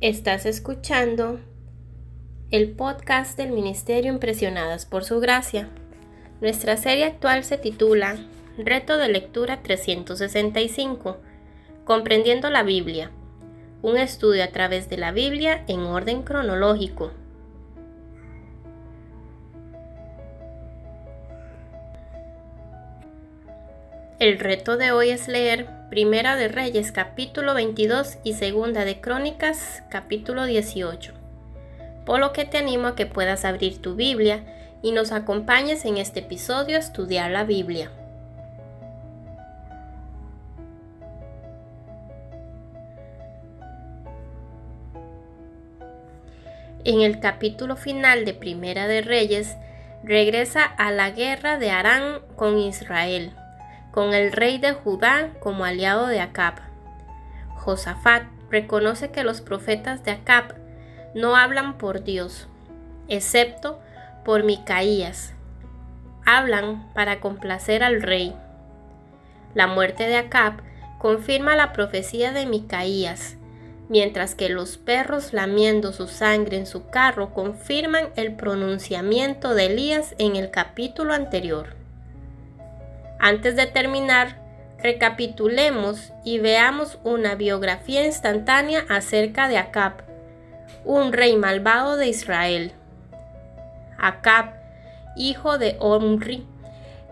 Estás escuchando el podcast del Ministerio Impresionadas por Su Gracia. Nuestra serie actual se titula Reto de Lectura 365, Comprendiendo la Biblia, un estudio a través de la Biblia en orden cronológico. El reto de hoy es leer Primera de Reyes capítulo 22 y Segunda de Crónicas capítulo 18. Por lo que te animo a que puedas abrir tu Biblia y nos acompañes en este episodio a estudiar la Biblia. En el capítulo final de Primera de Reyes, regresa a la guerra de Arán con Israel con el rey de Judá como aliado de Acab. Josafat reconoce que los profetas de Acab no hablan por Dios, excepto por Micaías. Hablan para complacer al rey. La muerte de Acab confirma la profecía de Micaías, mientras que los perros lamiendo su sangre en su carro confirman el pronunciamiento de Elías en el capítulo anterior. Antes de terminar, recapitulemos y veamos una biografía instantánea acerca de Acab, un rey malvado de Israel. Acab, hijo de Omri,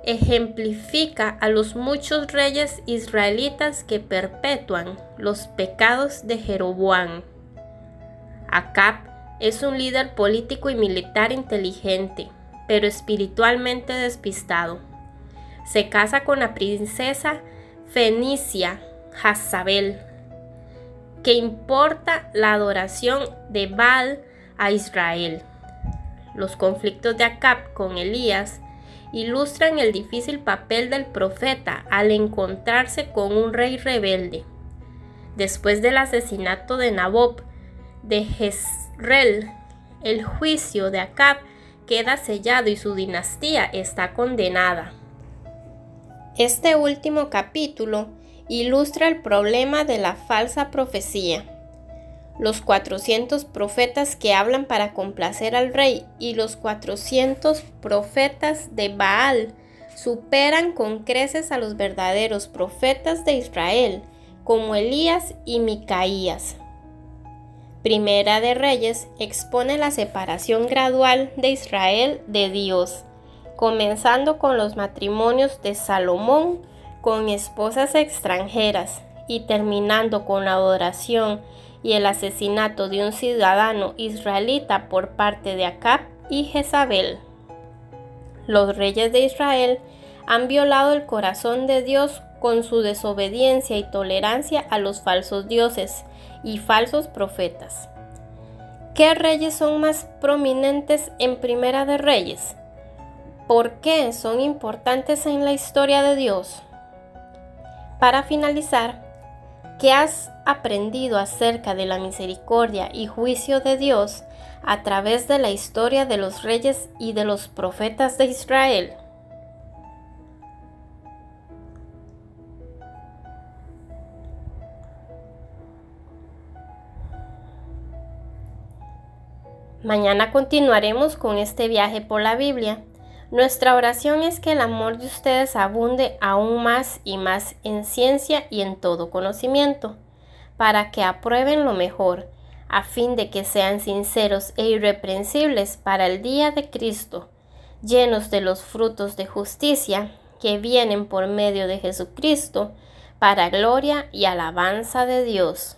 ejemplifica a los muchos reyes israelitas que perpetúan los pecados de Jeroboam. Acab es un líder político y militar inteligente, pero espiritualmente despistado se casa con la princesa fenicia Jazabel, que importa la adoración de Baal a Israel. Los conflictos de Acab con Elías ilustran el difícil papel del profeta al encontrarse con un rey rebelde. Después del asesinato de Nabob de Jezreel, el juicio de Acab queda sellado y su dinastía está condenada. Este último capítulo ilustra el problema de la falsa profecía. Los 400 profetas que hablan para complacer al rey y los 400 profetas de Baal superan con creces a los verdaderos profetas de Israel, como Elías y Micaías. Primera de Reyes expone la separación gradual de Israel de Dios comenzando con los matrimonios de Salomón con esposas extranjeras y terminando con la adoración y el asesinato de un ciudadano israelita por parte de Acab y Jezabel. Los reyes de Israel han violado el corazón de Dios con su desobediencia y tolerancia a los falsos dioses y falsos profetas. ¿Qué reyes son más prominentes en Primera de Reyes? ¿Por qué son importantes en la historia de Dios? Para finalizar, ¿qué has aprendido acerca de la misericordia y juicio de Dios a través de la historia de los reyes y de los profetas de Israel? Mañana continuaremos con este viaje por la Biblia nuestra oración es que el amor de ustedes abunde aún más y más en ciencia y en todo conocimiento, para que aprueben lo mejor, a fin de que sean sinceros e irreprensibles para el día de Cristo, llenos de los frutos de justicia que vienen por medio de Jesucristo, para gloria y alabanza de Dios.